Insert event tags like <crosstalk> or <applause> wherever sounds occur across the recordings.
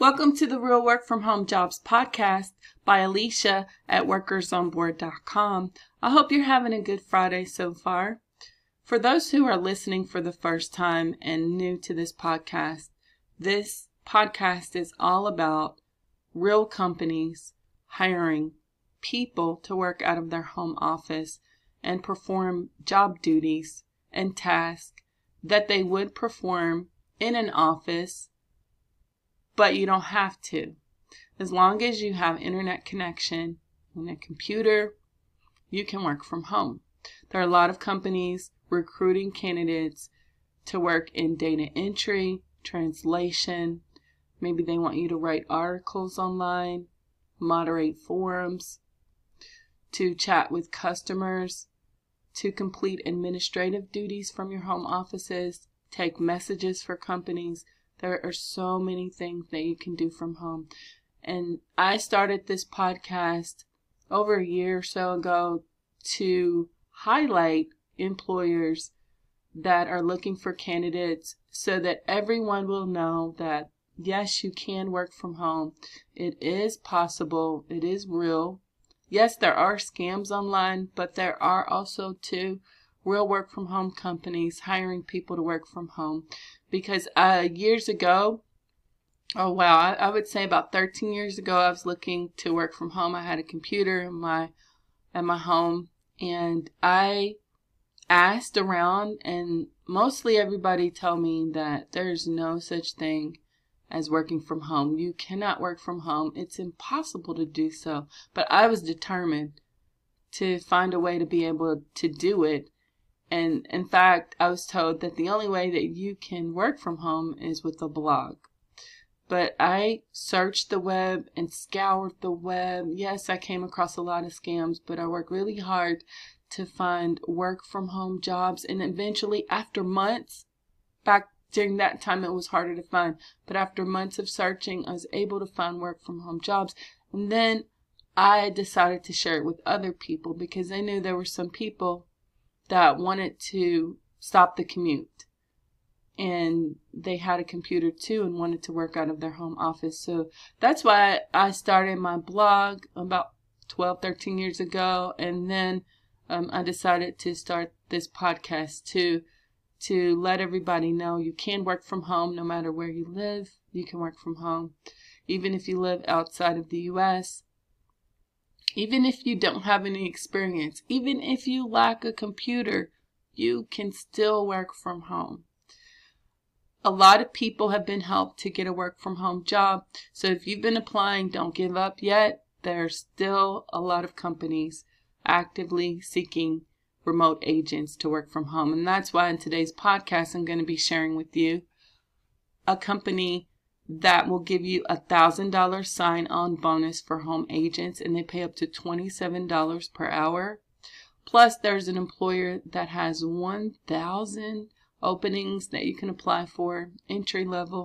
Welcome to the Real Work from Home Jobs podcast by Alicia at workersonboard.com. I hope you're having a good Friday so far. For those who are listening for the first time and new to this podcast, this podcast is all about real companies hiring people to work out of their home office and perform job duties and tasks that they would perform in an office but you don't have to. As long as you have internet connection and a computer, you can work from home. There are a lot of companies recruiting candidates to work in data entry, translation. Maybe they want you to write articles online, moderate forums, to chat with customers, to complete administrative duties from your home offices, take messages for companies, there are so many things that you can do from home. And I started this podcast over a year or so ago to highlight employers that are looking for candidates so that everyone will know that yes, you can work from home. It is possible, it is real. Yes, there are scams online, but there are also too real work from home companies hiring people to work from home because uh, years ago, oh wow, I, I, would say about 13 years ago, I was looking to work from home. I had a computer in my at my home, and I asked around, and mostly everybody told me that there's no such thing as working from home. You cannot work from home. It's impossible to do so. But I was determined to find a way to be able to do it and in fact, I was told that the only way that you can work from home is with a blog. But I searched the web and scoured the web. Yes, I came across a lot of scams, but I worked really hard to find work from home jobs. And eventually, after months, back during that time, it was harder to find. But after months of searching, I was able to find work from home jobs. And then I decided to share it with other people because I knew there were some people that wanted to stop the commute. And they had a computer too and wanted to work out of their home office. So that's why I started my blog about 12, 13 years ago. And then um, I decided to start this podcast too to let everybody know you can work from home no matter where you live. You can work from home. Even if you live outside of the U.S., even if you don't have any experience, even if you lack a computer, you can still work from home. A lot of people have been helped to get a work from home job. So if you've been applying, don't give up yet. There's still a lot of companies actively seeking remote agents to work from home. And that's why in today's podcast, I'm going to be sharing with you a company that will give you a thousand dollar sign on bonus for home agents and they pay up to $27 per hour. Plus there's an employer that has 1000 openings that you can apply for entry level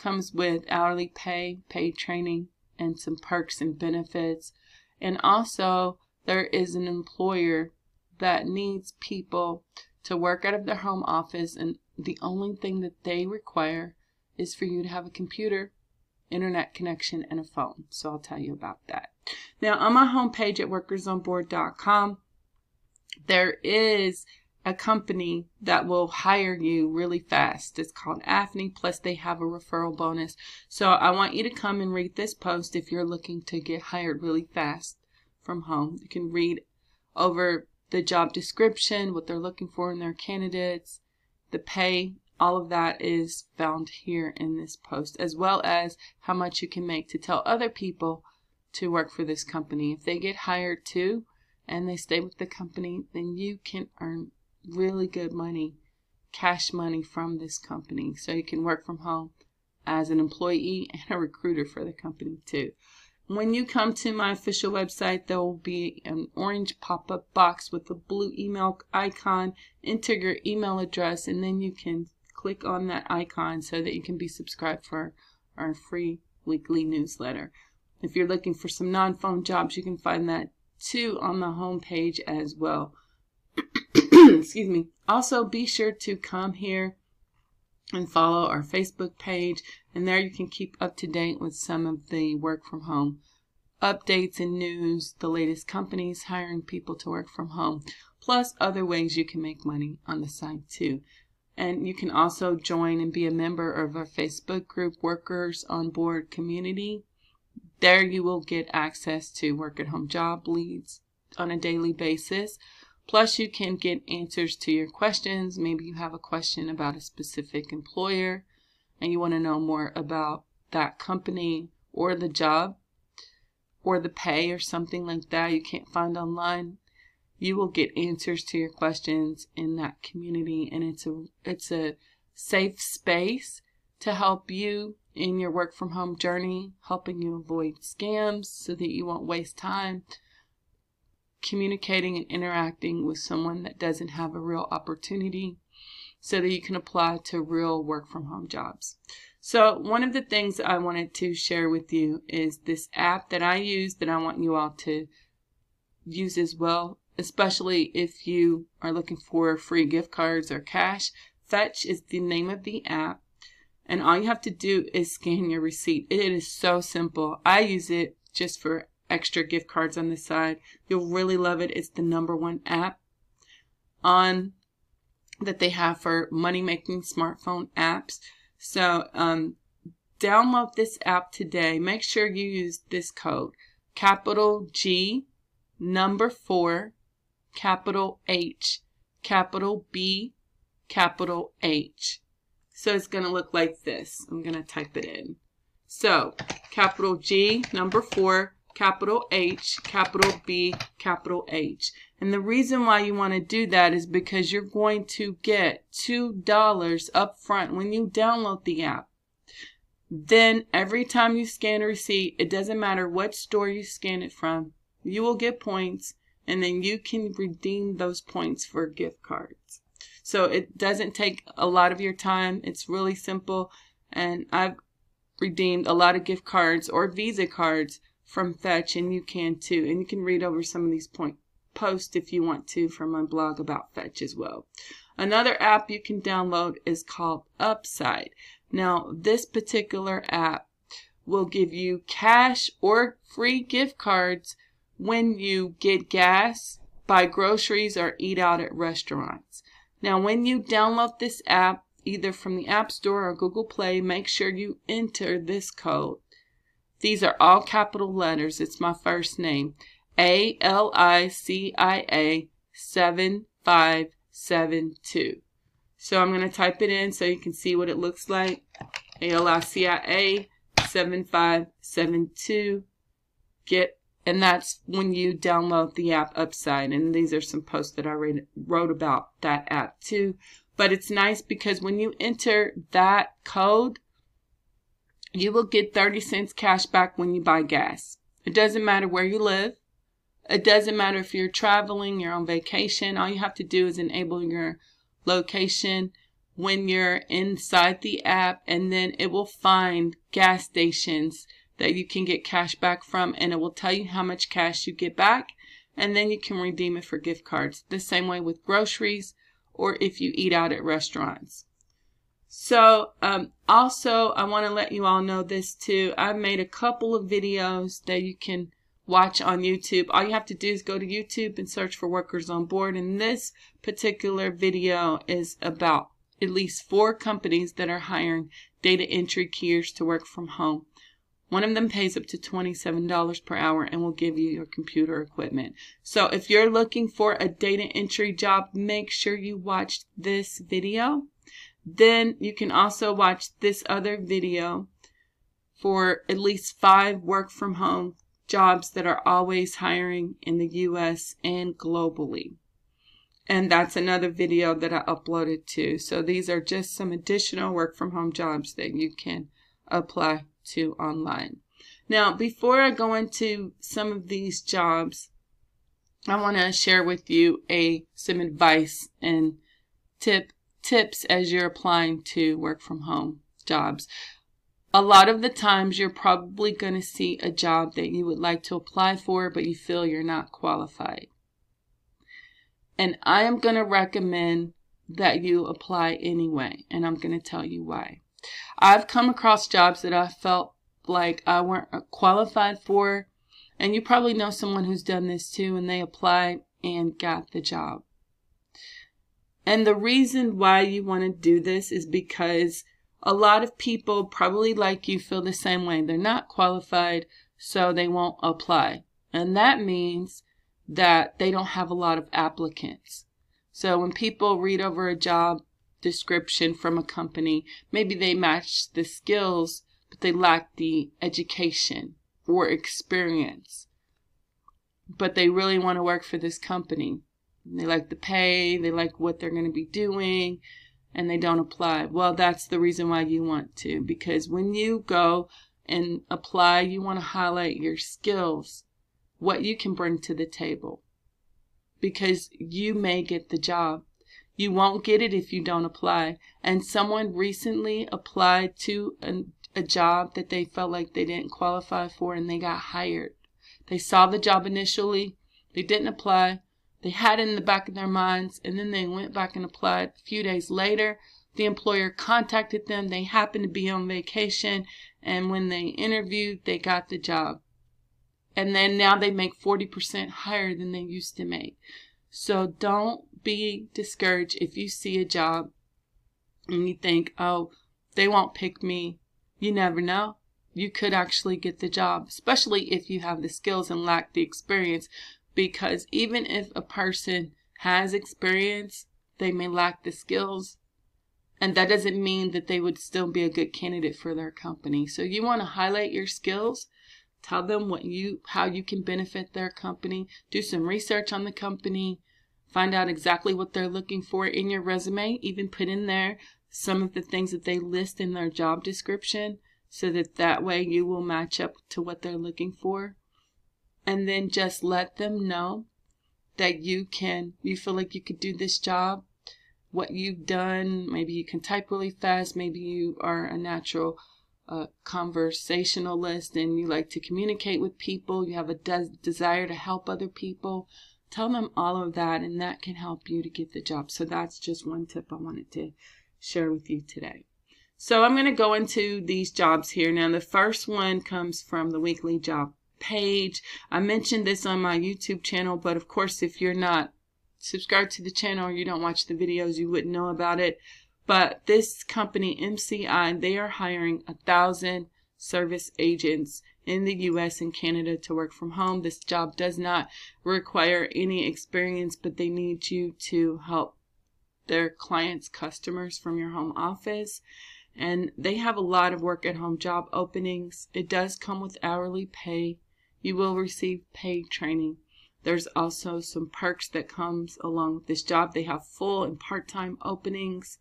comes with hourly pay, paid training, and some perks and benefits. And also, there is an employer that needs people to work out of their home office, and the only thing that they require is for you to have a computer, internet connection, and a phone. So I'll tell you about that. Now, on my homepage at workersonboard.com, there is a company that will hire you really fast. It's called Afni, plus they have a referral bonus. So I want you to come and read this post if you're looking to get hired really fast from home. You can read over the job description, what they're looking for in their candidates, the pay, all of that is found here in this post, as well as how much you can make to tell other people to work for this company. If they get hired too and they stay with the company, then you can earn really good money, cash money from this company. So you can work from home as an employee <laughs> and a recruiter for the company too. When you come to my official website, there will be an orange pop up box with a blue email icon. Enter your email address, and then you can click on that icon so that you can be subscribed for our free weekly newsletter. If you're looking for some non phone jobs, you can find that too on the home page as well. <clears throat> <clears throat> Excuse me. Also, be sure to come here and follow our Facebook page. And there you can keep up to date with some of the work from home updates and news, the latest companies hiring people to work from home, plus other ways you can make money on the side too. And you can also join and be a member of our Facebook group, Workers on Board Community. There you will get access to work at home job leads on a daily basis Plus, you can get answers to your questions. Maybe you have a question about a specific employer and you want to know more about that company or the job or the pay or something like that you can't find online. You will get answers to your questions in that community and it's a it's a safe space to help you in your work from home journey, helping you avoid scams so that you won't waste time communicating and interacting with someone that doesn't have a real opportunity so that you can apply to real work from home jobs. So, one of the things I wanted to share with you is this app that I use that I want you all to use as well, especially if you are looking for free gift cards or cash. Fetch is the name of the app, and all you have to do is scan your receipt. It is so simple. I use it just for extra gift cards on the side. You'll really love it. It's the number one app on that they have for money making smartphone apps. So um, download this app today. Make sure you use this code capital G, number four, capital H, capital B, capital H. So it's going to look like this. I'm going to type it in. So capital G, number four, capital H, capital B, capital H. And the reason why you want to do that is because you're going to get $2 up front when you download the app. Then every time you scan a receipt, it doesn't matter what store you scan it from, you will get points and then you can redeem those points for gift cards. So it doesn't take a lot of your time. It's really simple. And I've redeemed a lot of gift cards or Visa cards from Fetch, and you can too. And you can read over some of these point posts if you want to from my blog about Fetch as well. Another app you can download is called Upside. Now, this particular app will give you cash or free gift cards when you get gas, buy groceries, or eat out at restaurants. Now, when you download this app, either from the App Store or Google Play, make sure you enter this code these are all capital letters. It's my first name. A L I C I A 7572. So I'm going to type it in so you can see what it looks like. A L I C I A 7572. Get and that's when you download the app Upside. And these are some posts that I read, wrote about that app too. But it's nice because when you enter that code, you will get 30 cents cash back when you buy gas. It doesn't matter where you live. It doesn't matter if you're traveling, you're on vacation. All you have to do is enable your location when you're inside the app, and then it will find gas stations that you can get cash back from, and it will tell you how much cash you get back, and then you can redeem it for gift cards. The same way with groceries or if you eat out at restaurants. So, um, also, I want to let you all know this too. I've made a couple of videos that you can watch on YouTube. All you have to do is go to YouTube and search for Workers on Board. And this particular video is about at least four companies that are hiring data entry keyers to work from home. One of them pays up to $27 per hour and will give you your computer equipment. So if you're looking for a data entry job, make sure you watch this video. Then you can also watch this other video for at least five work from home jobs that are always hiring in the US and globally. And that's another video that I uploaded to. So these are just some additional work from home jobs that you can apply to online. Now, before I go into some of these jobs, I want to share with you a some advice and tip tips as you're applying to work from home jobs. A lot of the times you're probably going to see a job that you would like to apply for, but you feel you're not qualified. And I am going to recommend that you apply anyway, and I'm going to tell you why. I've come across jobs that I felt like I weren't uh, qualified for, and you probably know someone who's done this too, and they applied and got the job. And the reason why you want to do this is because a lot of people, probably like you, feel the same way. They're not qualified, so they won't apply. And that means that they don't have a lot of applicants. So when people read over a job description from a company, maybe they match the skills, but they lack the education or experience. But they really want to work for this company. They like the pay, they like what they're going to be doing, and they don't apply. Well, that's the reason why you want to, because when you go and apply, you want to highlight your skills, what you can bring to the table, because you may get the job. You won't get it if you don't apply. And someone recently applied to a, a job that they felt like they didn't qualify for and they got hired. They saw the job initially, they didn't apply, they had it in the back of their minds, and then they went back and applied. A few days later, the employer contacted them. They happened to be on vacation, and when they interviewed, they got the job. And then now they make 40% higher than they used to make. So don't be discouraged if you see a job and you think, oh, they won't pick me. You never know. You could actually get the job, especially if you have the skills and lack the experience because even if a person has experience, they may lack the skills. And that doesn't mean that they would still be a good candidate for their company. So you want to highlight your skills, tell them what you how you can benefit their company, do some research on the company, find out exactly what they're looking for in your resume, even put in there some of the things that they list in their job description so that that way you will match up to what they're looking for and then just let them know that you can, you feel like you could do this job, what you've done. Maybe you can type really fast. Maybe you are a natural uh, conversationalist and you like to communicate with people. You have a de- desire to help other people. Tell them all of that, and that can help you to get the job. So that's just one tip I wanted to share with you today. So I'm going to go into these jobs here. Now, the first one comes from the weekly job page. I mentioned this on my YouTube channel, but of course, if you're not subscribed to the channel or you don't watch the videos, you wouldn't know about it. But this company, MCI, they are hiring a thousand service agents in the US and Canada to work from home. This job does not require any experience, but they need you to help their clients' customers from your home office. And they have a lot of work at home job openings. It does come with hourly pay. You will receive paid training. There's also some perks that comes along with this job. They have full and part-time openings.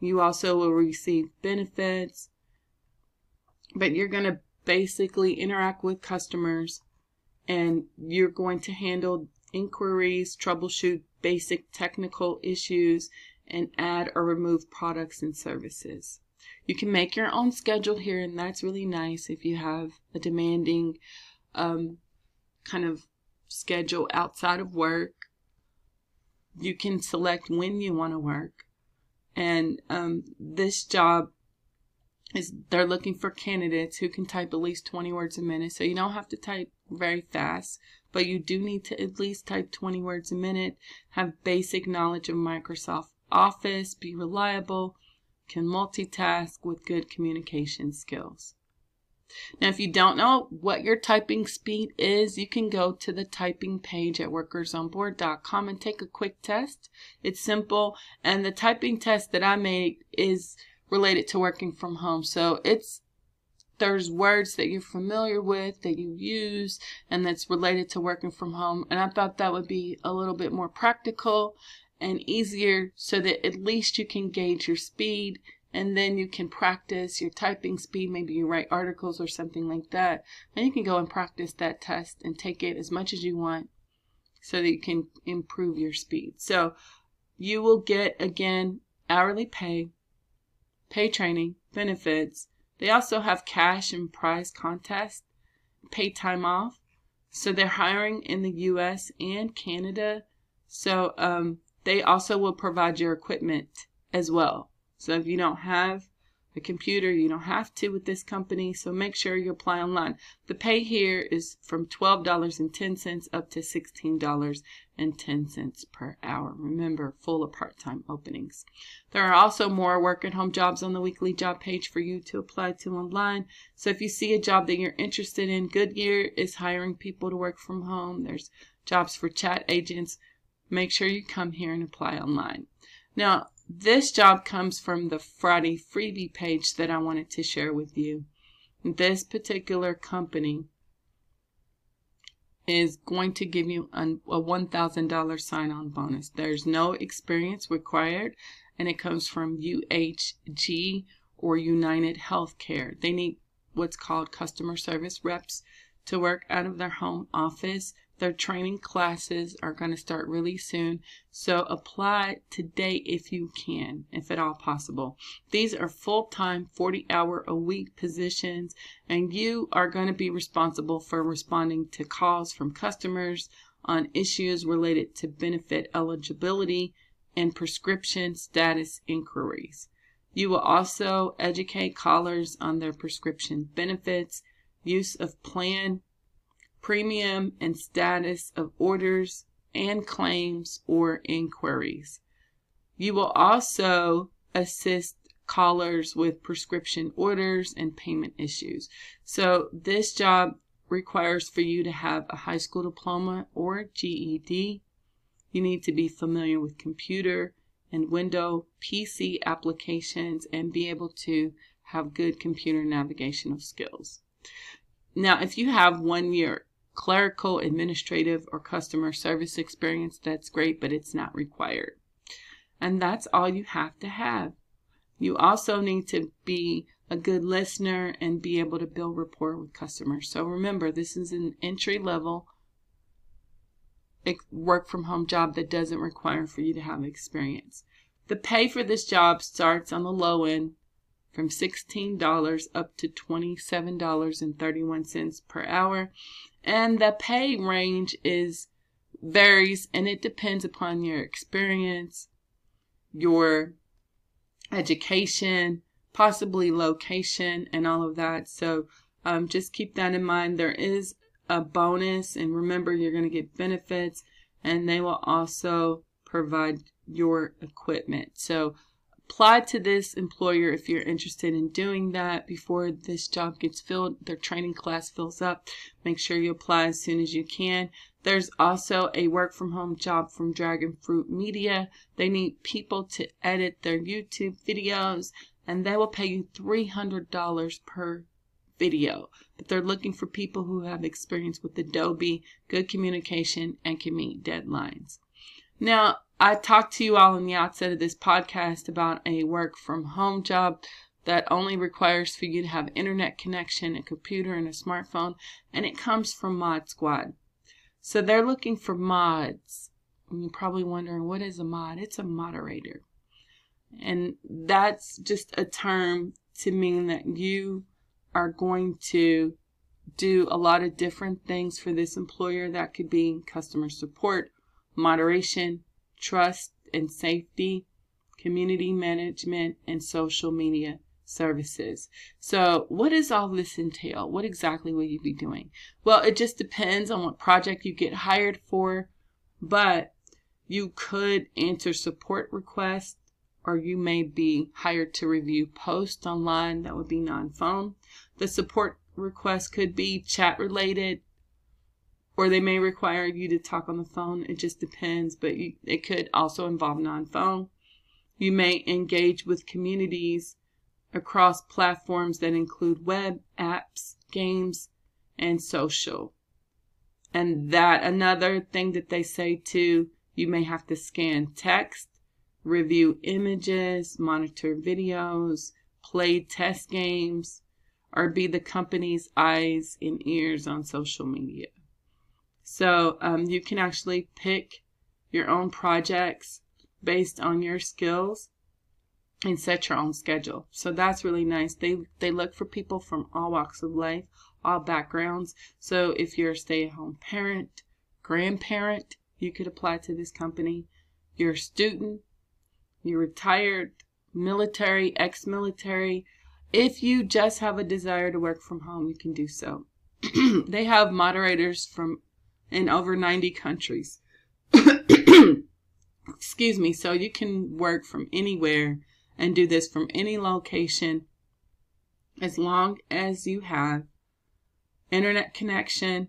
You also will receive benefits. But you're going to basically interact with customers and you're going to handle inquiries, troubleshoot basic technical issues, and add or remove products and services. You can make your own schedule here, and that's really nice if you have a demanding um, kind of schedule outside of work. You can select when you want to work. And um, this job is they're looking for candidates who can type at least 20 words a minute. So you don't have to type very fast, but you do need to at least type 20 words a minute, have basic knowledge of Microsoft Office, be reliable, can multitask with good communication skills. Now, if you don't know what your typing speed is, you can go to the typing page at workersonboard.com and take a quick test. It's simple, and the typing test that I made is related to working from home. So it's there's words that you're familiar with that you use and that's related to working from home. And I thought that would be a little bit more practical and easier so that at least you can gauge your speed and then you can practice your typing speed. Maybe you write articles or something like that. And you can go and practice that test and take it as much as you want so that you can improve your speed. So you will get, again, hourly pay, pay training, benefits. They also have cash and prize contest, pay time off. So they're hiring in the US and Canada. So um, they also will provide your equipment as well. So if you don't have a computer, you don't have to with this company. So make sure you apply online. The pay here is from $12.10 up to $16.10 per hour. Remember, full or part-time openings. There are also more work at home jobs on the weekly job page for you to apply to online. So if you see a job that you're interested in, Goodyear is hiring people to work from home. There's jobs for chat agents. Make sure you come here and apply online. Now, this job comes from the Friday freebie page that I wanted to share with you. This particular company is going to give you a $1,000 sign on bonus. There's no experience required, and it comes from UHG or United Healthcare. They need what's called customer service reps to work out of their home office. Their training classes are going to start really soon, so apply today if you can, if at all possible. These are full time, 40 hour a week positions, and you are going to be responsible for responding to calls from customers on issues related to benefit eligibility and prescription status inquiries. You will also educate callers on their prescription benefits, use of plan premium and status of orders and claims or inquiries. You will also assist callers with prescription orders and payment issues. So this job requires for you to have a high school diploma or GED. You need to be familiar with computer and window PC applications and be able to have good computer navigational skills. Now, if you have one year clerical, administrative, or customer service experience, that's great, but it's not required. And that's all you have to have. You also need to be a good listener and be able to build rapport with customers. So remember, this is an entry level work from home job that doesn't require for you to have experience. The pay for this job starts on the low end from $16 up to $27.31 per hour and the pay range is varies and it depends upon your experience, your education, possibly location, and all of that. So um, just keep that in mind. There is a bonus, and remember, you're going to get benefits, and they will also provide your equipment. So apply to this employer if you're interested in doing that before this job gets filled, their training class fills up. Make sure you apply as soon as you can. There's also a work from home job from Dragon Fruit Media. They need people to edit their YouTube videos and they will pay you $300 per video. But they're looking for people who have experience with Adobe, good communication, and can meet deadlines. Now, I talked to you all in the outset of this podcast about a work from home job that only requires for you to have internet connection, a computer, and a smartphone, and it comes from Mod Squad. So they're looking for mods. And you're probably wondering, what is a mod? It's a moderator. And that's just a term to mean that you are going to do a lot of different things for this employer. That could be customer support, moderation, trust and safety, community management, and social media services. So, what does all this entail? What exactly will you be doing? Well, it just depends on what project you get hired for, but you could answer support requests or you may be hired to review posts online that would be non phone. The support request could be chat related, or they may require you to talk on the phone. It just depends, but you, it could also involve non phone. You may engage with communities across platforms that include web, apps, games, and social. And that another thing that they say too, you may have to scan text, review images, monitor videos, play test games, or be the company's eyes and ears on social media. So um, you can actually pick your own projects based on your skills and set your own schedule. So that's really nice. They they look for people from all walks of life, all backgrounds. So if you're a stay-at-home parent, grandparent, you could apply to this company. You're a student, you're retired, military, ex-military. If you just have a desire to work from home, you can do so. <clears throat> they have moderators from in over 90 countries. <coughs> Excuse me. So you can work from anywhere and do this from any location as long as you have internet connection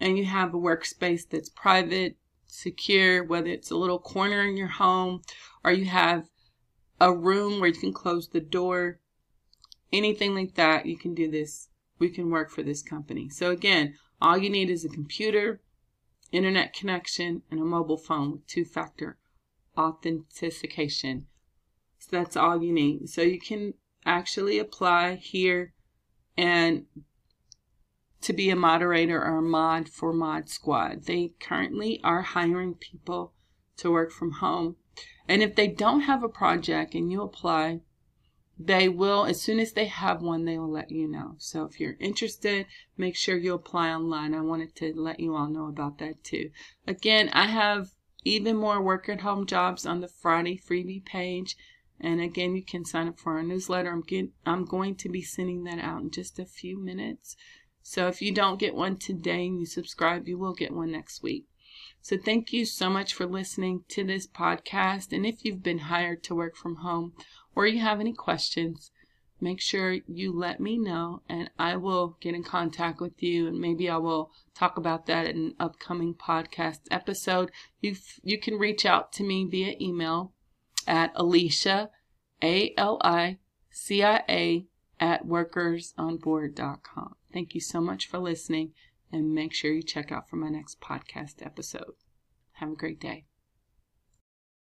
and you have a workspace that's private, secure, whether it's a little corner in your home or you have a room where you can close the door, anything like that, you can do this. We can work for this company. So again, all you need is a computer, internet connection, and a mobile phone with two-factor authentication. So that's all you need. So you can actually apply here and to be a moderator or a mod for Mod Squad. They currently are hiring people to work from home. And if they don't have a project and you apply, they will, as soon as they have one, they will let you know. So if you're interested, make sure you apply online. I wanted to let you all know about that too. Again, I have even more work at home jobs on the Friday freebie page. And again, you can sign up for our newsletter. I'm get, I'm going to be sending that out in just a few minutes. So if you don't get one today and you subscribe, you will get one next week. So thank you so much for listening to this podcast. And if you've been hired to work from home or you have any questions, make sure you let me know and I will get in contact with you and maybe I will talk about that in an upcoming podcast episode. You you can reach out to me via email at Alicia, A L I C I A, at workersonboard.com. Thank you so much for listening and make sure you check out for my next podcast episode. Have a great day.